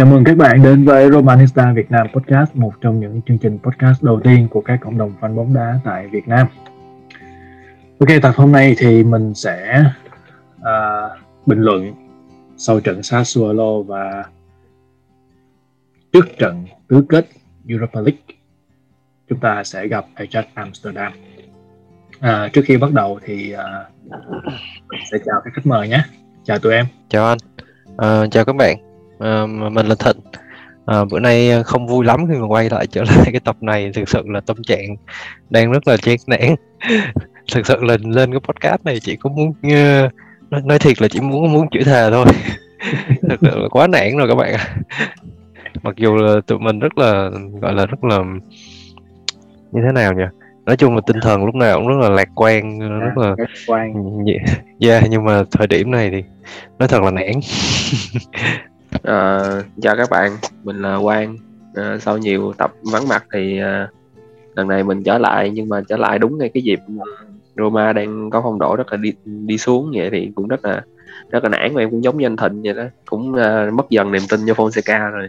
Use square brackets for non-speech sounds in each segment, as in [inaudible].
Chào mừng các bạn đến với Romanista Việt Nam Podcast, một trong những chương trình podcast đầu tiên của các cộng đồng fan bóng đá tại Việt Nam. Ok, tập hôm nay thì mình sẽ uh, bình luận sau trận Sassuolo và trước trận tứ kết Europa League. Chúng ta sẽ gặp Ajax Amsterdam. À, trước khi bắt đầu thì uh, sẽ chào các khách mời nhé. Chào tụi em. Chào anh. Uh, chào các bạn uh, mình là Thịnh. Uh, bữa nay không vui lắm khi mà quay lại trở lại [laughs] cái tập này. Thực sự là tâm trạng đang rất là chán nản. [laughs] Thực sự là lên cái podcast này chỉ có muốn uh, nói, nói thiệt là chỉ muốn muốn chửi thề thôi. [laughs] Thực sự là quá nản rồi các bạn mặc dù là tụi mình rất là gọi là rất là như thế nào nhỉ? Nói chung là tinh thần lúc nào cũng rất là lạc quan rất là lạc quan. Yeah, nhưng mà thời điểm này thì nói thật là nản Uh, chào các bạn, mình là Quang. Uh, sau nhiều tập vắng mặt thì uh, lần này mình trở lại nhưng mà trở lại đúng ngay cái dịp Roma đang có phong độ rất là đi đi xuống vậy thì cũng rất là rất là nản và em cũng giống như anh Thịnh vậy đó, cũng uh, mất dần niềm tin cho Fonseca rồi.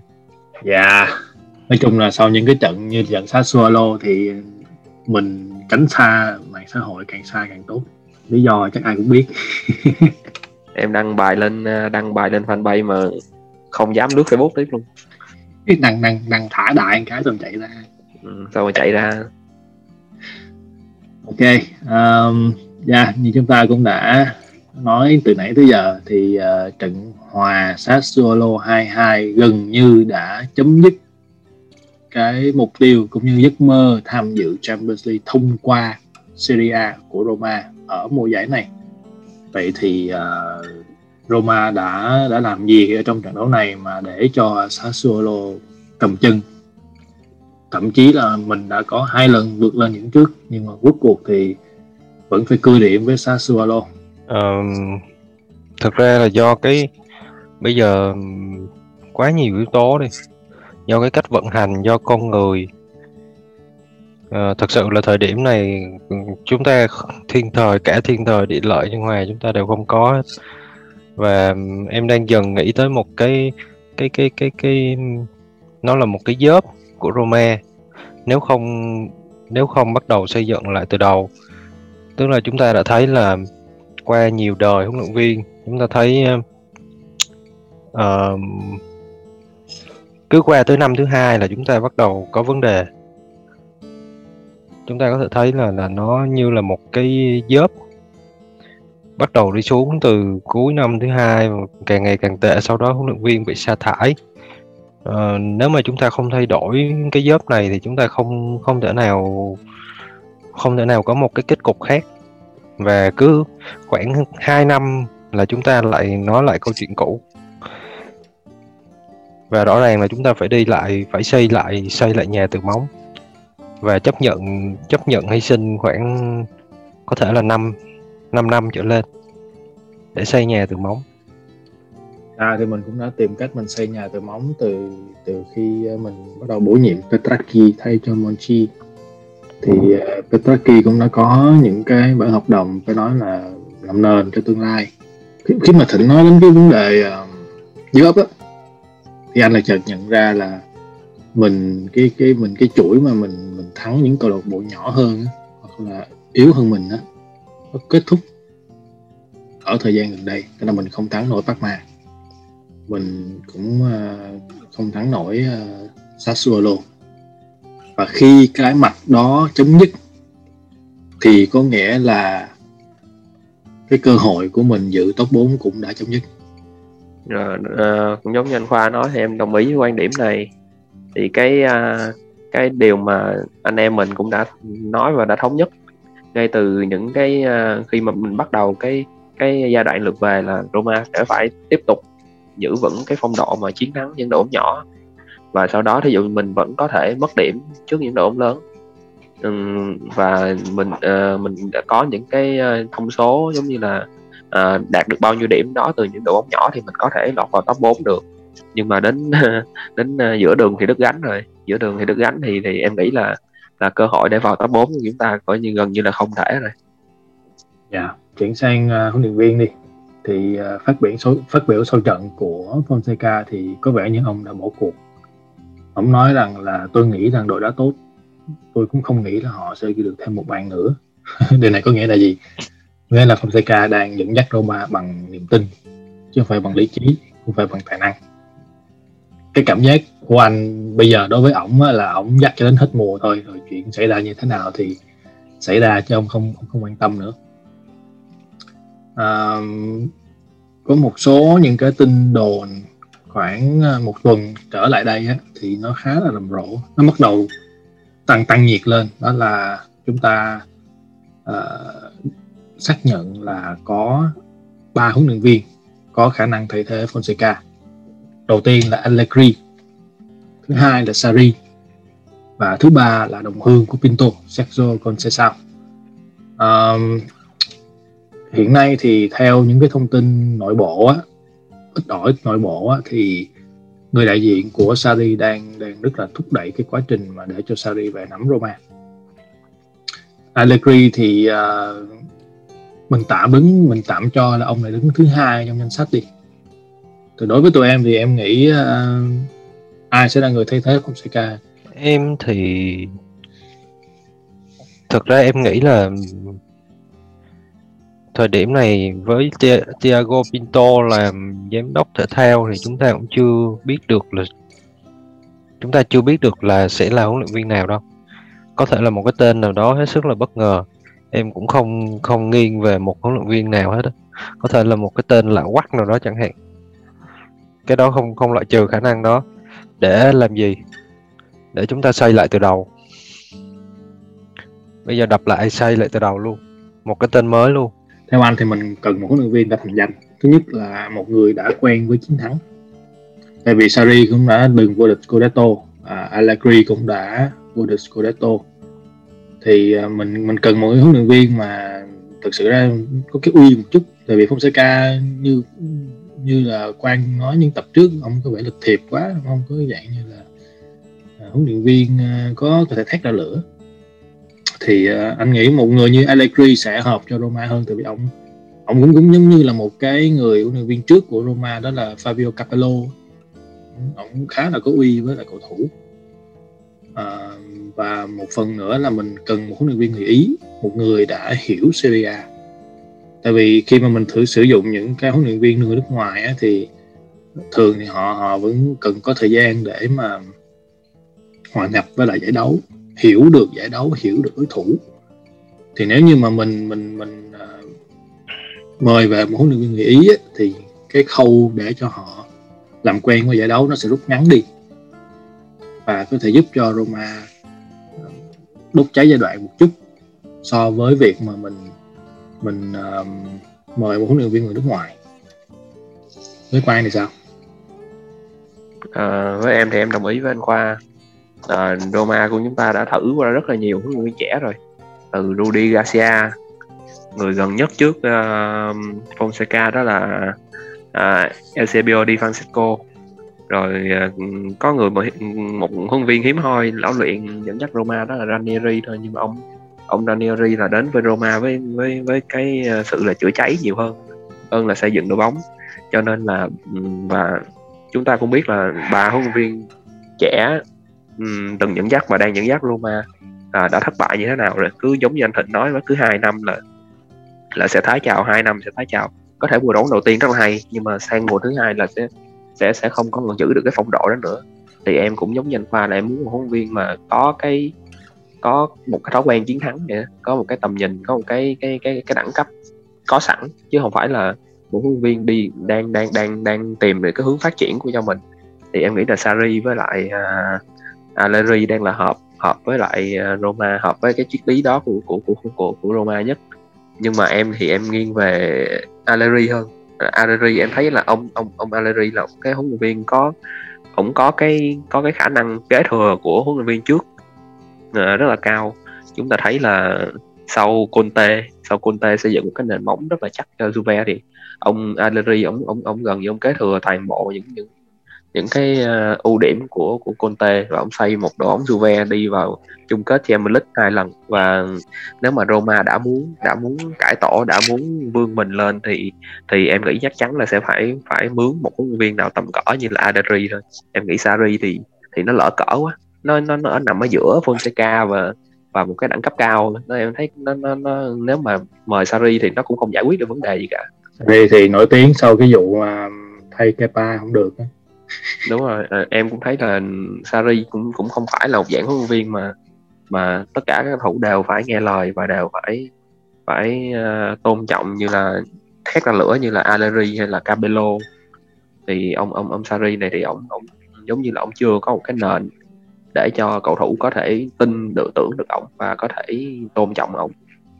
Dạ. Yeah. Nói chung là sau những cái trận như trận Sassuolo thì mình tránh xa mạng xã hội càng xa càng tốt. Lý do chắc ai cũng biết. [laughs] em đăng bài lên đăng bài lên fanpage mà không dám lướt facebook tiếp luôn. Cái đằng đằng đằng thả đại cái xong chạy ra. Ừ, xong rồi chạy ra. Ok um, yeah, như chúng ta cũng đã nói từ nãy tới giờ thì uh, trận hòa Sassuolo 2-2 gần như đã chấm dứt cái mục tiêu cũng như giấc mơ tham dự Champions League thông qua Serie A của Roma ở mùa giải này. Vậy thì uh, Roma đã đã làm gì ở trong trận đấu này mà để cho Sassuolo cầm chân? Thậm chí là mình đã có hai lần vượt lên những trước nhưng mà cuối cuộc thì vẫn phải cưa điểm với Sassuolo. Um, thực ra là do cái bây giờ quá nhiều yếu tố đi. Do cái cách vận hành do con người. Ờ, à, thực sự là thời điểm này chúng ta thiên thời cả thiên thời địa lợi nhân hòa chúng ta đều không có và em đang dần nghĩ tới một cái cái cái cái cái nó là một cái dớp của Roma. Nếu không nếu không bắt đầu xây dựng lại từ đầu. Tức là chúng ta đã thấy là qua nhiều đời huấn luyện viên chúng ta thấy uh, cứ qua tới năm thứ hai là chúng ta bắt đầu có vấn đề. Chúng ta có thể thấy là là nó như là một cái dớp bắt đầu đi xuống từ cuối năm thứ hai càng ngày càng tệ sau đó huấn luyện viên bị sa thải. À, nếu mà chúng ta không thay đổi cái dớp này thì chúng ta không không thể nào không thể nào có một cái kết cục khác. Và cứ khoảng 2 năm là chúng ta lại nói lại câu chuyện cũ. Và rõ ràng là chúng ta phải đi lại phải xây lại xây lại nhà từ móng và chấp nhận chấp nhận hy sinh khoảng có thể là năm 5 năm trở lên để xây nhà từ móng. À thì mình cũng đã tìm cách mình xây nhà từ móng từ từ khi mình bắt đầu bổ nhiệm Petraki thay cho Monchi. Thì ờ, uh, Petraki cũng đã có những cái bản hợp đồng phải nói là làm nền cho tương lai. Khi, khi mà thịnh nói đến cái vấn đề uh, ấp á thì anh lại chợt nhận ra là mình cái cái mình cái chuỗi mà mình mình thắng những câu lạc bộ nhỏ hơn hoặc là yếu hơn mình á nó kết thúc ở thời gian gần đây tức là mình không thắng nổi Parma. Mình cũng uh, không thắng nổi uh, Sassuolo. Và khi cái mặt đó chấm dứt thì có nghĩa là cái cơ hội của mình giữ top 4 cũng đã chấm dứt. À, à, cũng giống như anh Khoa nói thì em đồng ý với quan điểm này. Thì cái à, cái điều mà anh em mình cũng đã nói và đã thống nhất ngay từ những cái uh, khi mà mình bắt đầu cái cái giai đoạn lượt về là Roma sẽ phải tiếp tục giữ vững cái phong độ mà chiến thắng những đội bóng nhỏ. Và sau đó thí dụ mình vẫn có thể mất điểm trước những đội bóng lớn. Uhm, và mình uh, mình đã có những cái uh, thông số giống như là uh, đạt được bao nhiêu điểm đó từ những đội bóng nhỏ thì mình có thể lọt vào top 4 được. Nhưng mà đến [laughs] đến uh, giữa đường thì đứt gánh rồi. Giữa đường thì đứt gánh thì thì em nghĩ là là cơ hội để vào top 4 của chúng ta coi như gần như là không thể rồi. Dạ, yeah chuyển sang uh, huấn luyện viên đi. Thì uh, phát biểu số phát biểu sau trận của Fonseca thì có vẻ như ông đã bỏ cuộc. Ông nói rằng là tôi nghĩ rằng đội đã tốt. Tôi cũng không nghĩ là họ sẽ ghi được thêm một bàn nữa. [laughs] Điều này có nghĩa là gì? Nghĩa là Fonseca đang dẫn dắt Roma bằng niềm tin chứ không phải bằng lý trí không phải bằng tài năng. Cái cảm giác của anh bây giờ đối với ổng là ổng dắt cho đến hết mùa thôi rồi chuyện xảy ra như thế nào thì xảy ra chứ ông không không, không quan tâm nữa. À, có một số những cái tin đồn khoảng à, một tuần trở lại đây á, thì nó khá là rầm rộ. Nó bắt đầu tăng tăng nhiệt lên. Đó là chúng ta uh, xác nhận là có ba huấn luyện viên có khả năng thay thế Fonseca. Đầu tiên là Allegri thứ hai là Sari. Và thứ ba là đồng hương của Pinto Sergio Conceição. À, hiện nay thì theo những cái thông tin nội bộ á ít ỏi nội bộ á, thì người đại diện của Sari đang đang rất là thúc đẩy cái quá trình mà để cho Sari về nắm Roma. Allegri thì uh, mình tạm đứng mình tạm cho là ông này đứng thứ hai trong danh sách đi. Thì đối với tụi em thì em nghĩ uh, ai sẽ là người thay thế Fonseca em thì thật ra em nghĩ là thời điểm này với Thiago Pinto làm giám đốc thể thao thì chúng ta cũng chưa biết được là, chúng ta chưa biết được là sẽ là huấn luyện viên nào đâu. Có thể là một cái tên nào đó hết sức là bất ngờ. Em cũng không không nghiêng về một huấn luyện viên nào hết đó. có thể là một cái tên lạ quắc nào đó chẳng hạn. Cái đó không không loại trừ khả năng đó để làm gì? Để chúng ta xây lại từ đầu. Bây giờ đập lại xây lại từ đầu luôn. Một cái tên mới luôn. Theo anh thì mình cần một huấn luyện viên đã thành danh. Thứ nhất là một người đã quen với chiến thắng. Tại vì Sarri cũng đã đừng vô địch Scudetto à, Allegri cũng đã vô địch Scudetto. Thì à, mình mình cần một huấn luyện viên mà thực sự ra có cái uy một chút. Tại vì Fonseca như như là quan nói những tập trước ông có vẻ lịch thiệp quá không? Có dạng như là à, huấn luyện viên à, có có thể thét ra lửa. Thì à, anh nghĩ một người như Allegri sẽ hợp cho Roma hơn tại vì ông ông cũng cũng giống như là một cái người huấn luyện viên trước của Roma đó là Fabio Capello. Ông khá là có uy với lại cầu thủ. À, và một phần nữa là mình cần một huấn luyện viên người Ý một người đã hiểu Serie A tại vì khi mà mình thử sử dụng những cái huấn luyện viên người nước ngoài á, thì thường thì họ họ vẫn cần có thời gian để mà hòa nhập với lại giải đấu hiểu được giải đấu hiểu được đối thủ. Thì nếu như mà mình mình mình uh, mời về một huấn luyện viên người ý á, thì cái khâu để cho họ làm quen với giải đấu nó sẽ rút ngắn đi. Và có thể giúp cho Roma à, đốt cháy giai đoạn một chút so với việc mà mình mình uh, mời một huấn luyện viên người nước ngoài. Với Quang thì sao? À, với em thì em đồng ý với anh khoa à, Roma của chúng ta đã thử qua rất là nhiều huấn luyện viên trẻ rồi. Từ Rudy Garcia người gần nhất trước uh, Fonseca đó là uh, Eusebio Di Francesco. Rồi uh, có người một, một huấn viên hiếm hoi lão luyện dẫn dắt Roma đó là Ranieri thôi nhưng mà ông ông Ranieri là đến với Roma với với với cái ờ, sự là chữa cháy nhiều hơn hơn là xây dựng đội bóng. Cho nên là và chúng ta cũng biết là ba huấn luyện viên trẻ từng dẫn dắt và đang dẫn dắt Roma à, đã thất bại như thế nào rồi. Cứ giống như anh Thịnh nói cứ hai năm là là sẽ thái chào hai năm sẽ thái chào. Có thể mùa đấu đầu tiên rất là hay nhưng mà sang mùa thứ hai là sẽ sẽ sẽ không có còn giữ được cái phong độ đó nữa. Thì em cũng giống như anh Khoa là em muốn một huấn viên mà có cái có một cái thói quen chiến thắng vậy có một cái tầm nhìn có một cái cái cái cái đẳng cấp có sẵn chứ không phải là một huấn viên đi đang đang đang đang tìm được cái hướng phát triển của cho mình. Thì em nghĩ là Sari với lại à, à, uh, Allegri đang là hợp hợp với lại à, Roma hợp với cái triết lý đó của của của của, của Roma nhất. Nhưng mà em thì em nghiêng về Allegri hơn. Allegri em thấy là ông ông ông Allegri là cái huấn luyện viên có cũng có cái có cái khả năng kế thừa của huấn luyện viên trước. Ờ, rất là cao. Chúng ta thấy là sau Conte sau Conte xây dựng một cái nền móng rất là chắc cho Juve thì ông Allegri ông ông ông gần như ông kế thừa toàn bộ những những những cái uh, ưu điểm của của Conte và ông xây một đội bóng Juve đi vào chung kết Champions League hai lần. Và nếu mà Roma đã muốn đã muốn cải tổ đã muốn vươn mình lên thì thì em nghĩ chắc chắn là sẽ phải phải mướn một huấn luyện viên nào tầm cỡ như là Adri thôi. Em nghĩ Sarri thì thì nó lỡ cỡ quá nó nó nó nằm ở giữa Fonseca và và một cái đẳng cấp cao. Nó em thấy nó, nó, nó nếu mà mời Sarri thì nó cũng không giải quyết được vấn đề gì cả. Sarri thì nổi tiếng sau cái vụ mà thay Kepa không được đó. đúng rồi à, em cũng thấy là Sarri cũng cũng không phải là một dạng huấn luyện viên mà mà tất cả các thủ đều phải nghe lời và đều phải phải uh, tôn trọng như là thét ra lửa như là Allegri hay là Capello thì ông ông ông Sarri này thì ông ông giống như là ông chưa có một cái nền để cho cầu thủ có thể tin được, tưởng được ông và có thể tôn trọng ông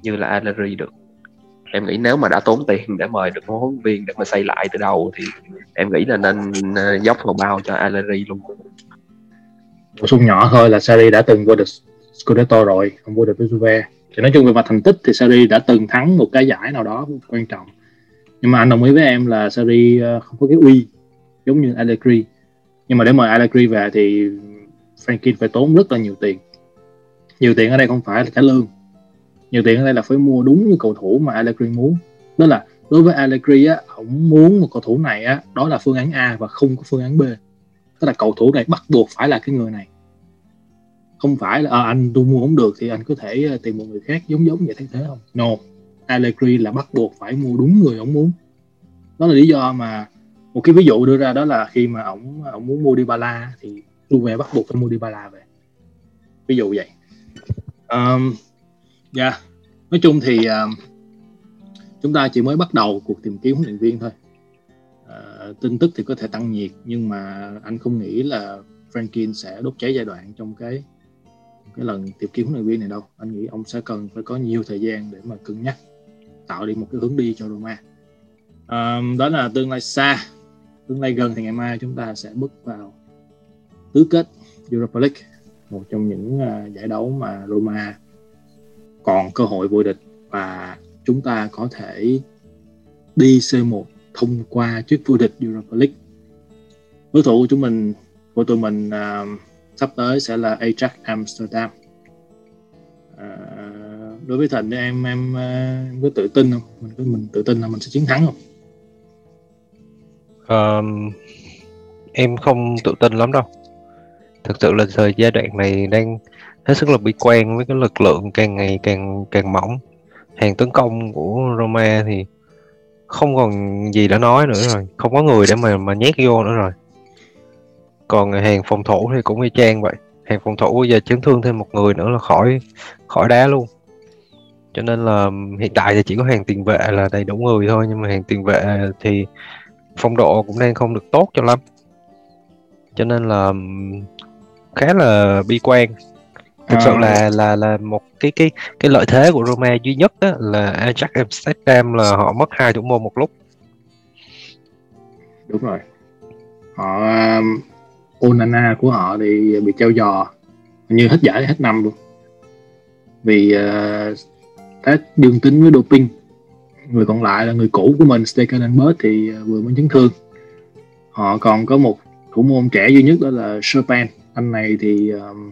như là Allegri được. Em nghĩ nếu mà đã tốn tiền để mời được một huấn luyện viên để mà xây lại từ đầu thì em nghĩ là nên dốc hầu bao cho Allegri luôn. Bổ sung nhỏ thôi là Sarri đã từng vô được Scudetto rồi, không vô được với Juve. Thì nói chung về mặt thành tích thì Sarri đã từng thắng một cái giải nào đó quan trọng. Nhưng mà anh đồng ý với em là Sarri ờ, không có cái uy giống như Allegri. Nhưng mà để mời Allegri về thì Franklin phải tốn rất là nhiều tiền. Nhiều tiền ở đây không phải là trả lương. Nhiều tiền ở đây là phải mua đúng như cầu thủ mà Allegri muốn. Đó là đối với Allegri á ông muốn một cầu thủ này á đó là phương án A và không có phương án B. Tức là cầu thủ này bắt buộc phải là cái người này. Không phải là à, anh tôi mua không được thì anh có thể à, tìm một người khác giống giống vậy thế thế không? No. Allegri là bắt buộc phải mua đúng người ông muốn. Đó là lý do mà một cái ví dụ đưa ra đó là khi mà ông ông muốn mua Dybala thì Juve bắt buộc phải mua Dybala về. Ví dụ vậy. Um, yeah. Dạ. nói chung thì um, chúng ta chỉ mới bắt đầu cuộc tìm kiếm huấn luyện viên thôi. Uh, tin tức thì có thể tăng nhiệt nhưng mà anh không nghĩ là Franklin sẽ đốt cháy giai đoạn trong cái cái lần tìm kiếm huấn luyện viên này đâu. Anh nghĩ ông sẽ cần phải có nhiều thời gian để mà cân nhắc tạo đi một cái hướng đi cho Roma. Um, đó là tương lai xa. Tương lai gần thì ngày mai chúng ta sẽ bước vào tứ kết Europa League một trong những uh, giải đấu mà Roma còn cơ hội vô địch và chúng ta có thể đi C1 thông qua chức vô địch Europa League. Đối thủ của chúng mình của tụi mình uh, sắp tới sẽ là Ajax Amsterdam. Uh, đối với Thịnh thì em em uh, có tự tin không? Mình có mình tự tin là mình sẽ chiến thắng không? Um, em không tự tin lắm đâu thực sự là thời giai đoạn này đang hết sức là bi quan với cái lực lượng càng ngày càng càng mỏng. Hàng tấn công của Roma thì không còn gì để nói nữa rồi. Không có người để mà mà nhét vô nữa rồi. Còn hàng phòng thủ thì cũng y chang vậy. Hàng phòng thủ bây giờ chấn thương thêm một người nữa là khỏi khỏi đá luôn. Cho nên là hiện tại thì chỉ có hàng tiền vệ là đầy đủ người thôi, nhưng mà hàng tiền vệ thì phong độ cũng đang không được tốt cho lắm. Cho nên là khá là bi quan. Thực sự là là là một cái cái cái lợi thế của Roma duy nhất á, là Ajax Amsterdam là họ mất hai thủ môn một lúc. Đúng rồi. Họ um, Onana của họ thì bị treo giò như hết giải hết năm luôn. Vì uh, test dương tính với doping. Người còn lại là người cũ của mình Stekelenburg thì uh, vừa mới chấn thương. Họ còn có một thủ môn trẻ duy nhất đó là Chopin anh này thì um,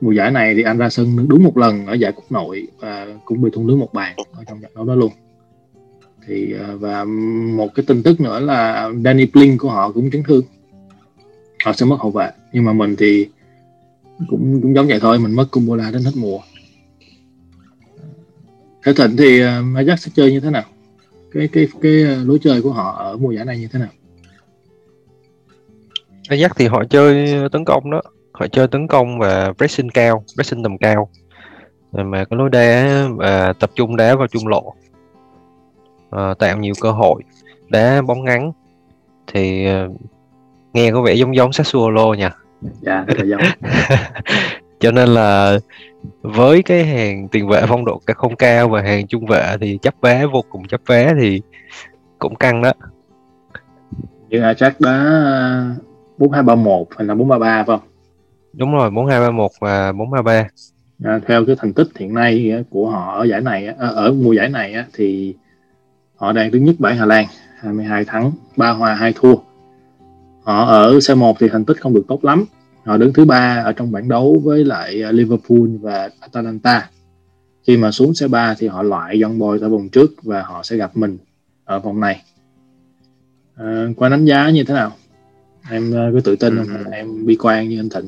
mùa giải này thì anh ra sân đúng một lần ở giải quốc nội và cũng bị thủng lưới một bàn ở trong trận đấu đó luôn. Thì uh, và một cái tin tức nữa là Danny Blin của họ cũng chấn thương. Họ sẽ mất hậu vệ nhưng mà mình thì cũng cũng giống vậy thôi mình mất Kumbola đến hết mùa. Thế Thịnh thì uh, Ajax sẽ chơi như thế nào? Cái cái cái ờ, lối chơi của họ ở mùa giải này như thế nào? Ajax thì họ chơi tấn công đó. Họ chơi tấn công và pressing cao pressing tầm cao. Mà có lối đá và tập trung đá vào trung lộ. À, tạo nhiều cơ hội. Đá bóng ngắn thì à, nghe có vẻ giống giống Sassuolo nha. Dạ yeah, giống. [laughs] Cho nên là với cái hàng tiền vệ phong độ không cao và hàng trung vệ thì chấp vé vô cùng chấp vé thì cũng căng đó. Nhưng Ajax đã 4231 hay là 433 phải không? Đúng rồi, 4231 và 433. À, theo cái thành tích hiện nay của họ ở giải này à, ở mùa giải này thì họ đang thứ nhất bảng Hà Lan 22 thắng, 3 hòa 2 thua. Họ ở C1 thì thành tích không được tốt lắm. Họ đứng thứ ba ở trong bảng đấu với lại à, Liverpool và Atalanta. Khi mà xuống C3 thì họ loại Young Boys ở vòng trước và họ sẽ gặp mình ở vòng này. À, qua đánh giá như thế nào? Em à, có tự tin không ừ. em bi quan như anh Thịnh.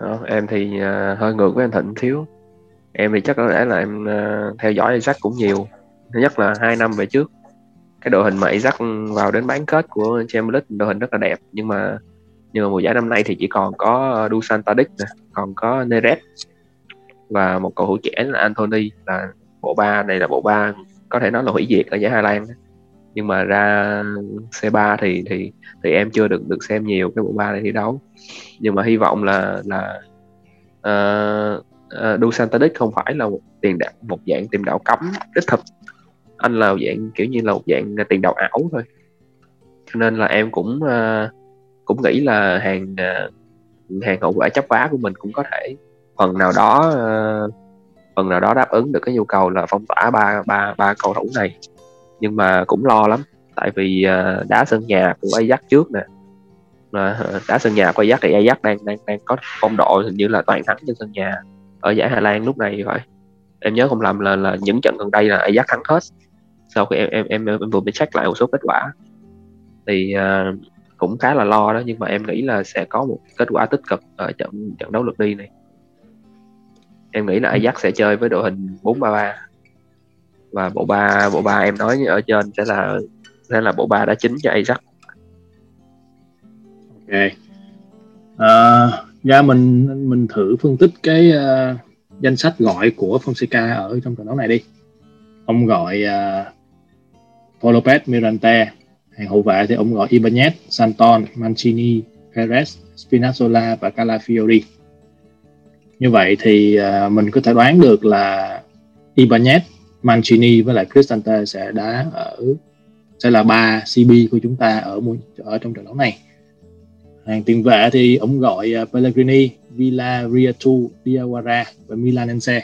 Đó, em thì uh, hơi ngược với anh Thịnh thiếu em thì chắc có lẽ là em uh, theo dõi Isaac cũng nhiều. Thứ nhất là hai năm về trước cái đội hình mà Isaac vào đến bán kết của Champions League đội hình rất là đẹp. Nhưng mà nhưng mà mùa giải năm nay thì chỉ còn có Dusan Tadic nè còn có Neres và một cầu thủ trẻ là Anthony. Là bộ ba này là bộ ba có thể nói là hủy diệt ở giải Hà Lan nhưng mà ra C3 thì thì thì em chưa được được xem nhiều cái bộ ba này thi đấu. Nhưng mà hy vọng là là ờ, ờ, uh, uh, Dusan Tadic không phải là một tiền đạo một dạng tiền đạo cấm đích thực. Anh là dạng kiểu như là một dạng tiền đạo ảo thôi. Cho nên là em cũng uh, cũng nghĩ là hàng uh, hàng hậu quả chấp vá của mình cũng có thể. Phần nào đó uh, phần nào đó đáp ứng được cái nhu cầu là phong tỏa ba ba ba cầu thủ này nhưng mà cũng lo lắm tại vì uh, đá sân nhà của Ajax trước nè. Mà đá sân nhà của Ajax thì Ajax đang đang đang có phong độ hình như là toàn thắng trên sân nhà ở giải Hà Lan lúc này vậy em nhớ không lầm là là những trận gần đây là Ajax thắng hết. Sau khi em em em, em vừa mới check lại một số kết quả. Thì uh, cũng khá là lo đó nhưng mà em nghĩ là sẽ có một kết quả tích cực ở trận trận đấu lượt đi này. Em nghĩ là ừ. Ajax sẽ chơi với đội hình 4-3-3 và bộ ba bộ ba em nói ở trên sẽ là sẽ là bộ ba đã chính cho Ajax ok. À, ra mình mình thử phân tích cái uh, danh sách gọi của Fonseca ở trong trận đấu này đi. Ông gọi à, uh, Paul Lopez Mirante hàng hậu vệ thì ông gọi Ibanez, Santon, Mancini, Perez, Spinazzola và Calafiori. Như vậy thì uh, mình có thể đoán được là Ibanez, Mancini với lại Cristante sẽ đá ở sẽ là ba CB của chúng ta ở ở trong trận đấu này. Hàng tiền vệ thì ông gọi uh, Pellegrini, Villa, Riatu, Diawara và Milanense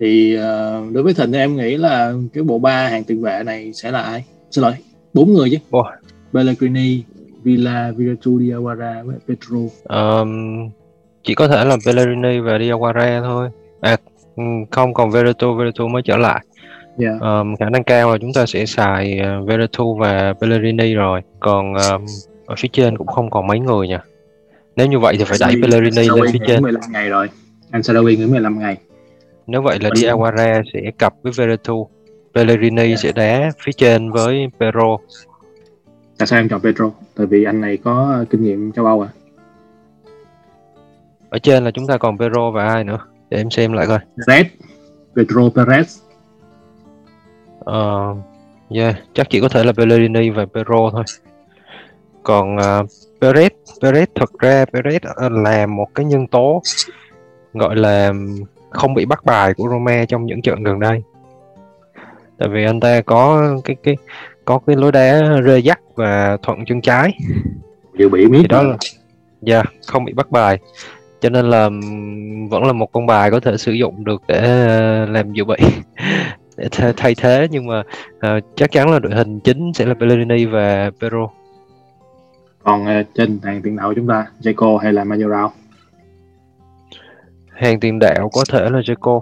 thì uh, đối với thịnh thì em nghĩ là cái bộ ba hàng tiền vệ này sẽ là ai? Xin lỗi bốn người chứ. Wow. Pellegrini Villa Viratu Diawara với Petro um, chỉ có thể là Pellegrini và Diawara thôi. À không còn Viratu Viratu mới trở lại. Yeah. um, khả năng cao là chúng ta sẽ xài uh, và Pellegrini rồi. Còn um, ở phía trên cũng không còn mấy người nha. Nếu như vậy thì phải đẩy Pellegrini lên phía trên. 15 ngày rồi. Anh Sadawi nghỉ 15 ngày. Nếu vậy là Diawara sẽ cặp với Veretu Pellegrini yeah. sẽ đá phía trên với Pedro. Tại sao em chọn Pedro? Tại vì anh này có kinh nghiệm châu Âu à. Ở trên là chúng ta còn Pedro và ai nữa để em xem lại coi. Red. Pedro Perez. Uh, yeah chắc chỉ có thể là Pellegrini và Pedro thôi. Còn uh, Perez Perez thật ra Perez là một cái nhân tố gọi là không bị bắt bài của Roma trong những trận gần đây. Tại vì anh ta có cái cái có cái lối đá rơi dắt và thuận chân trái. Dự bị miết đó là dạ yeah, không bị bắt bài cho nên là vẫn là một con bài có thể sử dụng được để làm dự bị [laughs] để thay thế. Nhưng mà uh, chắc chắn là đội hình chính sẽ là Pellegrini và Pero còn uh, trên hàng tiền đạo chúng ta Jaco hay là Majoral hàng tiền đạo có thể là Jaco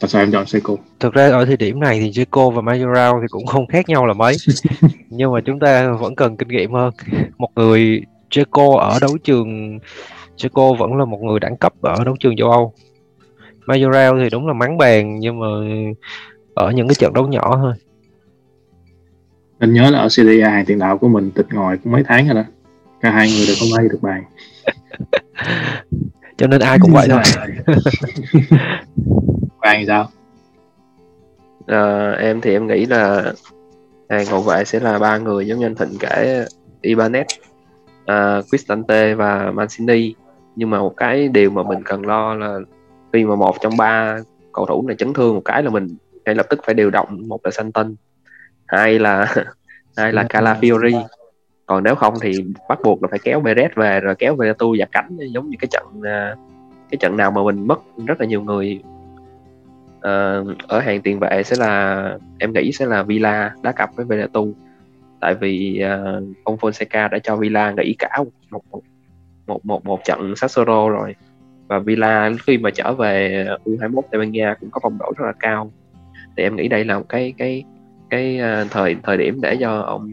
tại sao em chọn Seiko thực ra ở thời điểm này thì Jaco và Majoral thì cũng không khác nhau là mấy. [laughs] Nhưng mà chúng ta vẫn cần kinh nghiệm hơn. Một người Jaco ở đấu trường Jaco vẫn là một người đẳng cấp ở đấu trường châu Âu. Majoral thì đúng là mắng bàn nhưng mà ở những cái trận đấu nhỏ thôi. Anh nhớ là ở Serie A tiền đạo của mình tịch ngồi cũng mấy tháng rồi đó. Cả hai người đều không ai được bàn [laughs] cho nên ai cũng vậy thôi. [laughs] Hoàng sao? À, em thì em nghĩ là hàng hậu vệ sẽ là ba người giống như anh Thịnh kể Ibanez uh, Cristante và Mancini nhưng mà một cái điều mà mình cần lo là khi mà một trong ba cầu thủ này chấn thương một cái là mình ngay lập tức phải điều động một là Santon hai là [laughs] hai là Calafiori. Còn nếu không thì bắt buộc là phải kéo Perez về rồi kéo Veratu và cánh giống như cái trận uh, cái trận nào mà mình mất rất là nhiều người. Uh, ở hàng tiền vệ sẽ là em nghĩ sẽ là Villa đá cặp với Veratu tại vì uh, ông Fonseca đã cho Villa nghỉ cả một một một một, một trận Sassuolo rồi. Và Villa khi mà trở về U21 Tây Ban Nha cũng có phong độ rất là cao. Thì em nghĩ đây là một cái cái cái uh, thời thời điểm để cho ông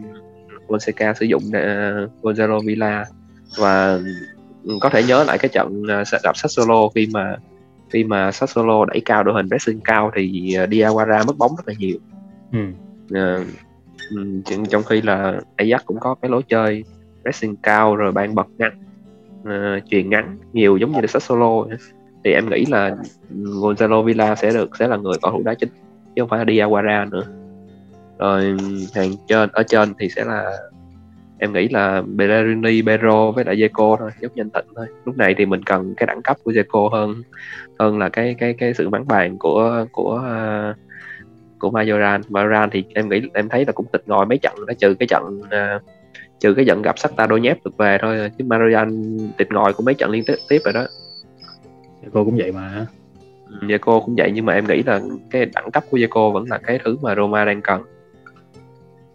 Fonseca sử dụng uh, Gonzalo Villa. Và có thể nhớ lại cái trận uh, gặp Sassuolo khi mà khi mà Sassuolo đẩy cao đội hình pressing cao thì Diawara mất bóng rất là nhiều. Ừ. uh, trong khi là Ajax cũng có cái lối chơi pressing cao rồi ban bật ngắn Ờ, uh, truyền ngắn nhiều giống như là solo thì em nghĩ là Gonzalo Villa sẽ được sẽ là người cầu thủ đá chính chứ không phải là Diawara nữa. Rồi hàng trên ở trên thì sẽ là em nghĩ là Bellerini, Bero với lại Zeko thôi giống nhanh tịnh thôi. Lúc này thì mình cần cái đẳng cấp của Zeko hơn hơn là cái cái cái sự bắn bàn của của uh, của Majoran. Majoran thì em nghĩ em thấy là cũng tịch ngồi mấy trận đã trừ cái trận uh, trừ cái trận gặp Shakhtar Donetsk được về thôi chứ Majoran tịch ngồi cũng mấy trận liên tiếp tiếp rồi đó. Zeko cũng vậy mà. Zeko cũng vậy nhưng mà em nghĩ là cái đẳng cấp của Zeko vẫn là cái thứ mà Roma đang cần.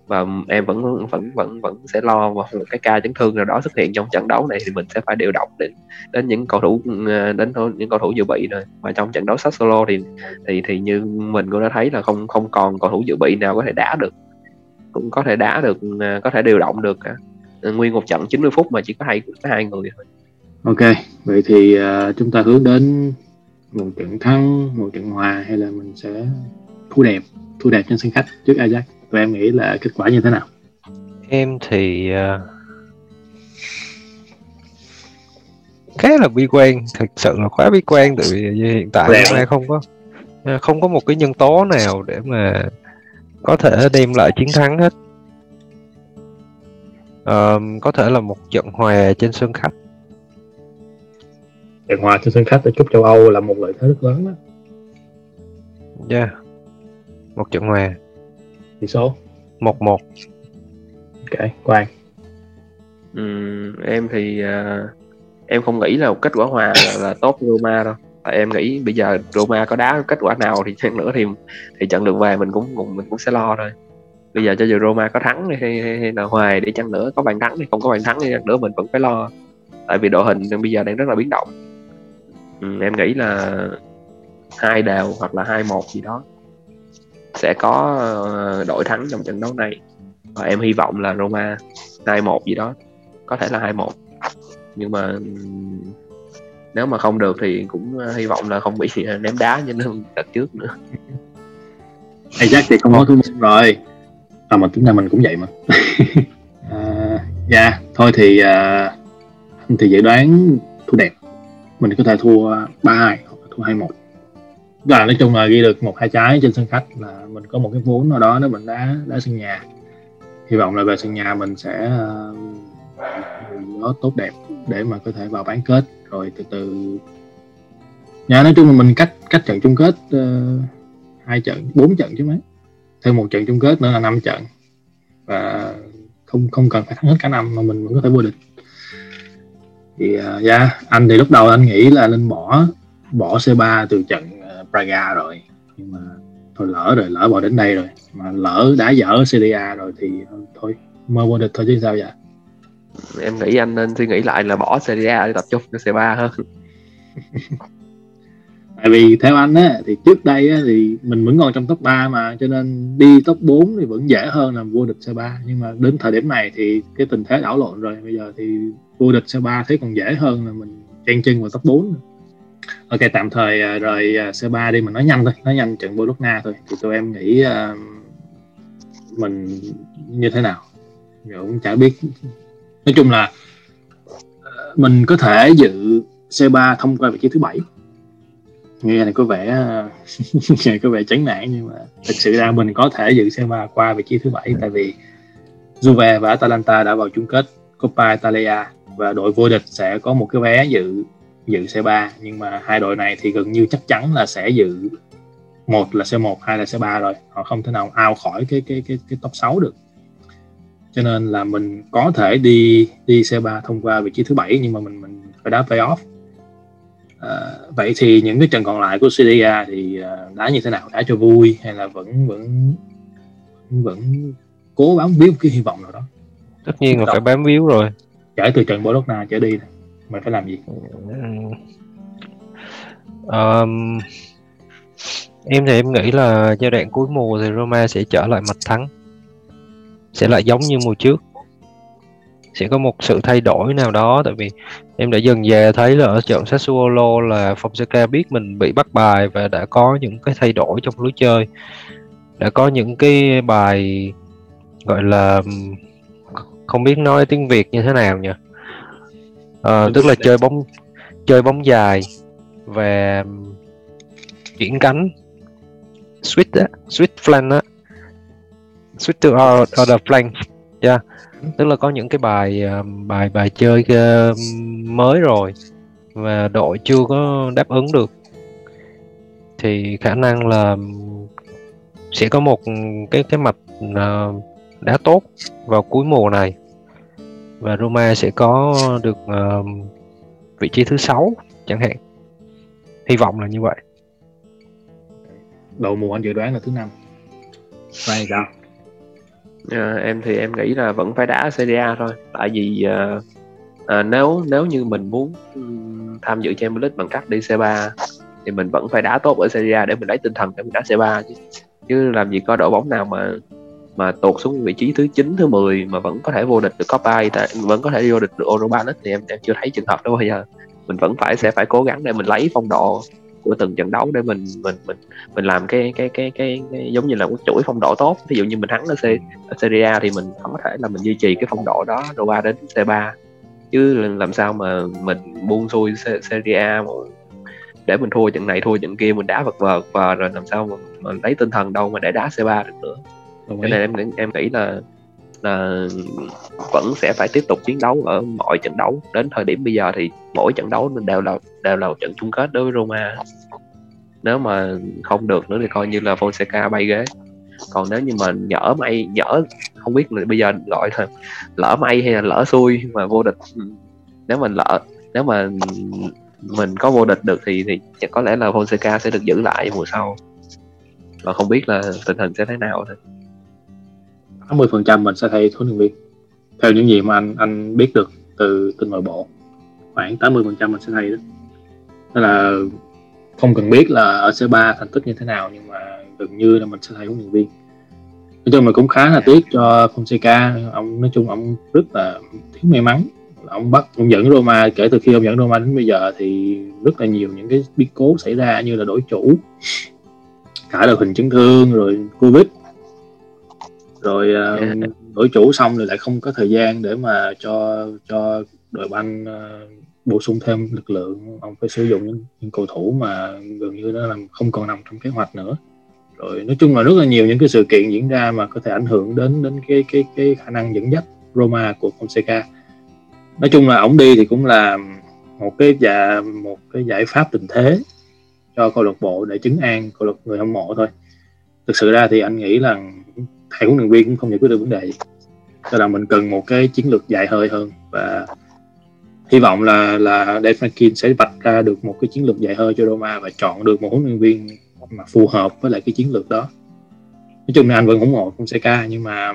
Và em vẫn vẫn vẫn vẫn sẽ lo một cái ca chấn thương nào đó xuất hiện trong trận đấu này thì mình sẽ phải điều động đến đến những cầu thủ ờ, đến những cầu thủ dự bị rồi. Và trong trận đấu Sassuolo thì thì thì như mình cũng đã thấy là không không còn cầu thủ dự bị nào có thể đá được cũng có thể đá được ờ, có thể điều động được cả nguyên một trận 90 phút mà chỉ có hai có hai người thôi. Ok vậy thì uh, chúng ta hướng đến một trận thắng một trận hòa hay là mình sẽ thu đẹp thu đẹp trên sân khách trước Ajax? Và em nghĩ là kết quả như thế nào? Em thì uh, khá là bi quan thực sự là quá bi quan tại vì hiện tại hôm nay không có không có một cái nhân tố nào để mà có thể đem lại chiến thắng hết. Uh, có thể là một trận hòa trên sân khách. Trận hòa trên sân khách ở cúp châu Âu là một lợi thế rất lớn đó. Yeah. Một trận hòa. Tỷ số? Một một. Ok quang. Ừ, em thì uh, em không nghĩ là một kết quả hòa là, là tốt Roma đâu tại em nghĩ bây giờ Roma có đá kết quả nào thì chăng nữa thì thì trận được về mình cũng, cũng mình cũng sẽ lo thôi. Bây giờ cho dù Roma có thắng hay, hay, hay là hoài để chăng nữa có bàn thắng thì không có bàn thắng thì chăng nữa mình vẫn phải lo. Tại vì đội hình bây giờ đang rất là biến động. Ừ, em nghĩ là hai đều hoặc là hai một gì đó sẽ có ờ, đội thắng trong trận đấu này. Và em hy vọng là Roma 2-1 gì đó có thể là 2-1 nhưng mà nếu mà không được thì cũng ờ, hy vọng là không bị [laughs] ném đá như đợt trước nữa. Ajax thì không có thua môn rồi. À mà tính ra mình cũng vậy mà? À, [laughs] dạ yeah, thôi thì uh, thì dự đoán thua đẹp. Mình có thể thua 3-2 hoặc thua 2-1 là nói chung là ghi được một hai trái trên sân khách là mình có một cái vốn nào đó nếu mình đá đá sân nhà. Hy vọng là về sân nhà mình sẽ nó tốt đẹp để mà có thể vào bán kết rồi từ từ. Nhà nói chung là mình cách cách trận chung kết uh, hai trận bốn trận chứ mấy. Thêm một trận chung kết nữa là năm trận. Và không không cần phải thắng hết cả năm mà mình vẫn có thể vô địch. Thì uh, yeah, anh thì lúc đầu anh nghĩ là nên bỏ bỏ C3 từ trận ờ, Praga rồi. Nhưng mà thôi lỡ rồi lỡ bỏ đến đây rồi. Mà lỡ đã dở CDA rồi thì thôi mơ vô địch thôi chứ sao vậy? Em nghĩ anh nên suy nghĩ lại là bỏ Serie A để tập trung cho Serie 3 hơn. [laughs] Tại vì theo anh á thì trước đây á, thì mình vẫn còn trong top 3 mà cho nên đi top 4 thì vẫn dễ hơn là vô địch C3 nhưng mà đến thời điểm này thì cái tình thế đảo lộn rồi. Bây giờ thì vô địch C3 thấy còn dễ hơn là mình chen chân vào top 4 ok tạm thời uh, rời à, C3 đi. Mình nói nhanh thôi. Nói nhanh trận Bologna thôi. Thì tụi em nghĩ uh, mình như thế nào? Rồi cũng chả biết nói chung là ờ, mình có thể dự C3 thông qua vị trí thứ bảy. Nghe này có vẻ, [laughs] nghe có vẻ chán nản nhưng mà thực sự ra mình có thể dự C3 qua vị trí thứ bảy tại vì Juve và Atalanta đã vào chung kết Coppa Italia và đội vô địch sẽ có một cái vé dự dự C3 nhưng mà hai đội này thì gần như chắc chắn là sẽ dự một là C1 hai là C3 rồi. Họ không thể nào ao khỏi cái cái cái cái top 6 được cho nên là mình có thể đi đi C3 thông qua vị trí thứ bảy nhưng mà mình mình phải đá playoff à, vậy thì những cái trận còn lại của Serie A thì à, đá như thế nào? Đá cho vui hay là vẫn vẫn vẫn cố bám víu cái hy vọng nào đó? Tất nhiên là phải bám víu rồi. Kể từ trận Bologna trở đi mày phải làm gì. Ờm, em thì em nghĩ là giai đoạn cuối mùa thì Roma sẽ trở lại mặt thắng sẽ lại giống như mùa trước. Sẽ có một sự thay đổi nào đó tại vì em đã dần dà thấy là ở trận Sassuolo là Fonseca biết mình bị bắt bài và đã có những cái thay đổi trong lối chơi. Đã có những cái bài gọi là không biết nói tiếng Việt như thế nào nhỉ? Ờ, tức là chơi bóng chơi bóng dài và chuyển cánh. Switch á switch flank á switch to other, other flank yeah. tức là có những cái bài ờ, bài bài chơi ờ, mới rồi và đội chưa có đáp ứng được. Thì khả năng là sẽ có một cái cái mặt ờ, đá tốt vào cuối mùa này. Và Roma sẽ có được vị trí thứ sáu chẳng hạn. Hy vọng là như vậy. Đầu mùa anh dự đoán là thứ năm. Vậy sao à, em thì em nghĩ là vẫn phải đá Serie A thôi. Tại vì à, à, nếu nếu như mình muốn tham dự Champions League bằng cách đi C3 thì mình vẫn phải đá tốt ở Serie A để mình lấy tinh thần để mình đá C3 chứ, chứ làm gì có đội bóng nào mà mà tụt xuống vị trí thứ 9, thứ 10 mà vẫn có thể vô địch được Copa Italia, vẫn có thể vô địch được Europa League thì em em chưa thấy trường hợp đó bao giờ. Mình vẫn phải sẽ phải cố gắng để mình lấy phong độ của từng trận đấu để mình mình mình mình làm cái cái cái cái, cái giống như là một chuỗi phong độ tốt. Ví dụ như mình thắng ở, C, ở Serie A thì mình có thể là mình duy trì cái phong độ đó rồi qua đến C3 chứ làm sao mà mình buông xuôi Se- Serie A để mình thua trận này thua trận kia mình đá vật vờ và rồi làm sao mà, mà lấy tinh thần đâu mà để đá C3 được nữa. Cho ý. nên em em nghĩ là là vẫn sẽ phải tiếp tục chiến đấu ở mọi trận đấu. Đến thời điểm bây giờ thì mỗi trận đấu đều là đều là một trận chung kết đối với Roma. Nếu mà không được nữa thì coi như là Fonseca bay ghế. Còn nếu như mà nhỡ may nhỡ, không biết là bây giờ gọi là lỡ may hay là lỡ xui mà vô địch ừ, nếu mình lỡ, nếu mà mình có vô địch được thì thì có lẽ là Fonseca sẽ được giữ lại mùa sau. Và không biết là tình hình sẽ thế nào thôi 80 phần trăm mình sẽ thay huấn luyện viên. Theo những gì mà anh anh biết được từ từ nội bộ, khoảng 80 phần trăm mình sẽ thay đó. Nên là không cần biết là ở C3 thành tích như thế nào, nhưng mà gần như là mình sẽ thay huấn luyện viên. Nói chung là cũng khá là tiếc cho Fonseca. Ông, nói chung ông rất là thiếu may mắn. Ông bắt, ông dẫn Roma, kể từ khi ông dẫn Roma đến bây giờ thì rất là nhiều những cái biến cố xảy ra như là đổi chủ. Cả đội hình chấn thương, rồi covid rồi ờ, Yeah. đổi chủ xong rồi lại không có thời gian để mà cho cho đội banh ờ, bổ sung thêm lực lượng. Ông phải sử dụng những, những cầu thủ mà gần như nó làm không còn nằm trong kế hoạch nữa. Rồi nói chung là rất là nhiều những cái sự kiện diễn ra mà có thể ảnh hưởng đến đến cái cái cái khả năng dẫn dắt Roma của Fonseca. Nói chung là ổng đi thì cũng là một cái dạ một cái giải pháp tình thế cho câu lạc bộ để chứng an câu lạc người hâm mộ thôi. Thực sự ra thì anh nghĩ là thầy huấn luyện viên cũng không giải quyết được vấn đề gì. Cho là mình cần một cái chiến lược dài hơi hơn và hy vọng là là Dave Franklin sẽ vạch ra được một cái chiến lược dài hơi cho Roma và chọn được một huấn luyện viên mà phù hợp với lại cái chiến lược đó. Nói chung là anh vẫn ủng hộ Fonseca, nhưng mà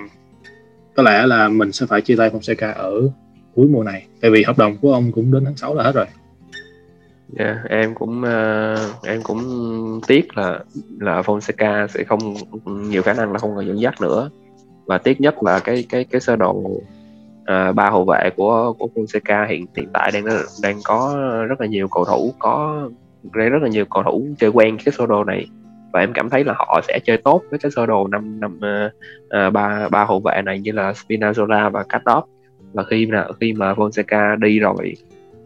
có lẽ là mình sẽ phải chia tay Fonseca ở cuối mùa này. Tại vì hợp đồng của ông cũng đến tháng 6 là hết rồi yeah, em cũng uh, em cũng tiếc là là Fonseca sẽ không nhiều khả năng là không còn dẫn dắt nữa. Và tiếc nhất là cái cái cái sơ đồ à, ba hậu vệ của của Fonseca hiện hiện tại đang đang có rất là nhiều cầu thủ có rất là nhiều cầu thủ chơi quen cái sơ đồ này. Và em cảm thấy là họ sẽ chơi tốt với cái sơ đồ năm năm ờ, ba ba hậu vệ này như là Spinazzola và Cardop và khi nào khi mà Fonseca đi rồi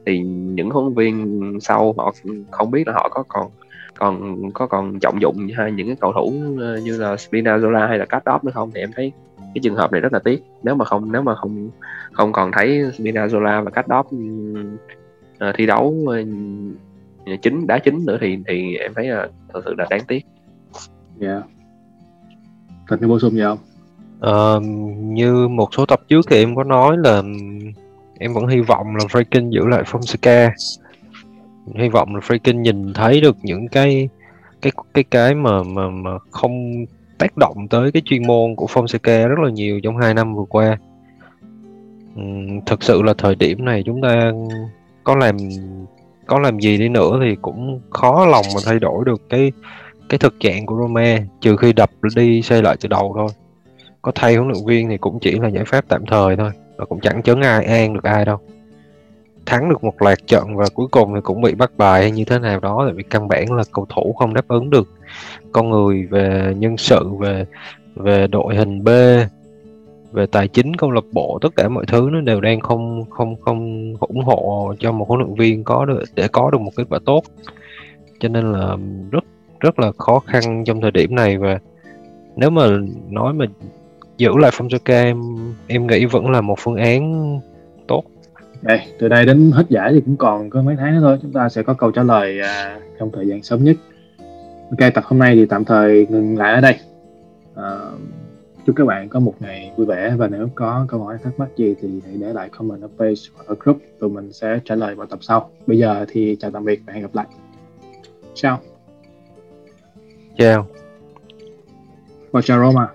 thì những huấn luyện viên sau họ không biết là họ có còn còn có còn trọng dụng hay những cái cầu thủ ờ, như là Spinazzola hay là Kattop nữa không? Thì em thấy cái trường hợp này rất là tiếc. Nếu mà không nếu mà không không còn thấy Spinazzola và Kattop ừm, ờ, thi đấu ờ, chính đá chính nữa thì thì em thấy là thật sự là đáng tiếc. Dạ. Cần cái bổ sung gì không? Ờ, như một số tập trước thì em có nói là em vẫn hy vọng là freaking giữ lại Fonseca hy vọng là freaking nhìn thấy được những cái cái cái cái mà mà mà không tác động tới cái chuyên môn của Fonseca rất là nhiều trong hai năm vừa qua. Thực sự là thời điểm này chúng ta có làm có làm gì đi nữa thì cũng khó lòng mà thay đổi được cái cái thực trạng của Roma trừ khi đập đi xây lại từ đầu thôi. Có thay huấn luyện viên thì cũng chỉ là giải pháp tạm thời thôi và cũng chẳng chấn ai an được ai đâu. Thắng được một loạt trận và cuối cùng thì cũng bị bắt bài hay như thế nào đó, tại vì căn bản là cầu thủ không đáp ứng được. Con người về, nhân sự về về đội hình B, về tài chính, câu lạc bộ, tất cả mọi thứ nó đều đang không không không ủng hộ cho một huấn luyện viên có được, để có được một kết quả tốt. Cho nên là rất rất là khó khăn trong thời điểm này. Và nếu mà nói mà giữ lại Fonseca em em nghĩ vẫn là một phương án tốt. Đây từ đây đến hết giải thì cũng còn có mấy tháng nữa thôi. Chúng ta sẽ có câu trả lời à, trong thời gian sớm nhất. Ok tập hôm nay thì tạm thời ngừng lại ở đây. À, chúc các bạn có một ngày vui vẻ. Và nếu có câu hỏi thắc mắc gì thì hãy để lại comment ở page hoặc ở group. Tụi mình sẽ trả lời vào tập sau. Bây giờ thì chào tạm biệt và hẹn gặp lại. Ciao chào. Và chào Roma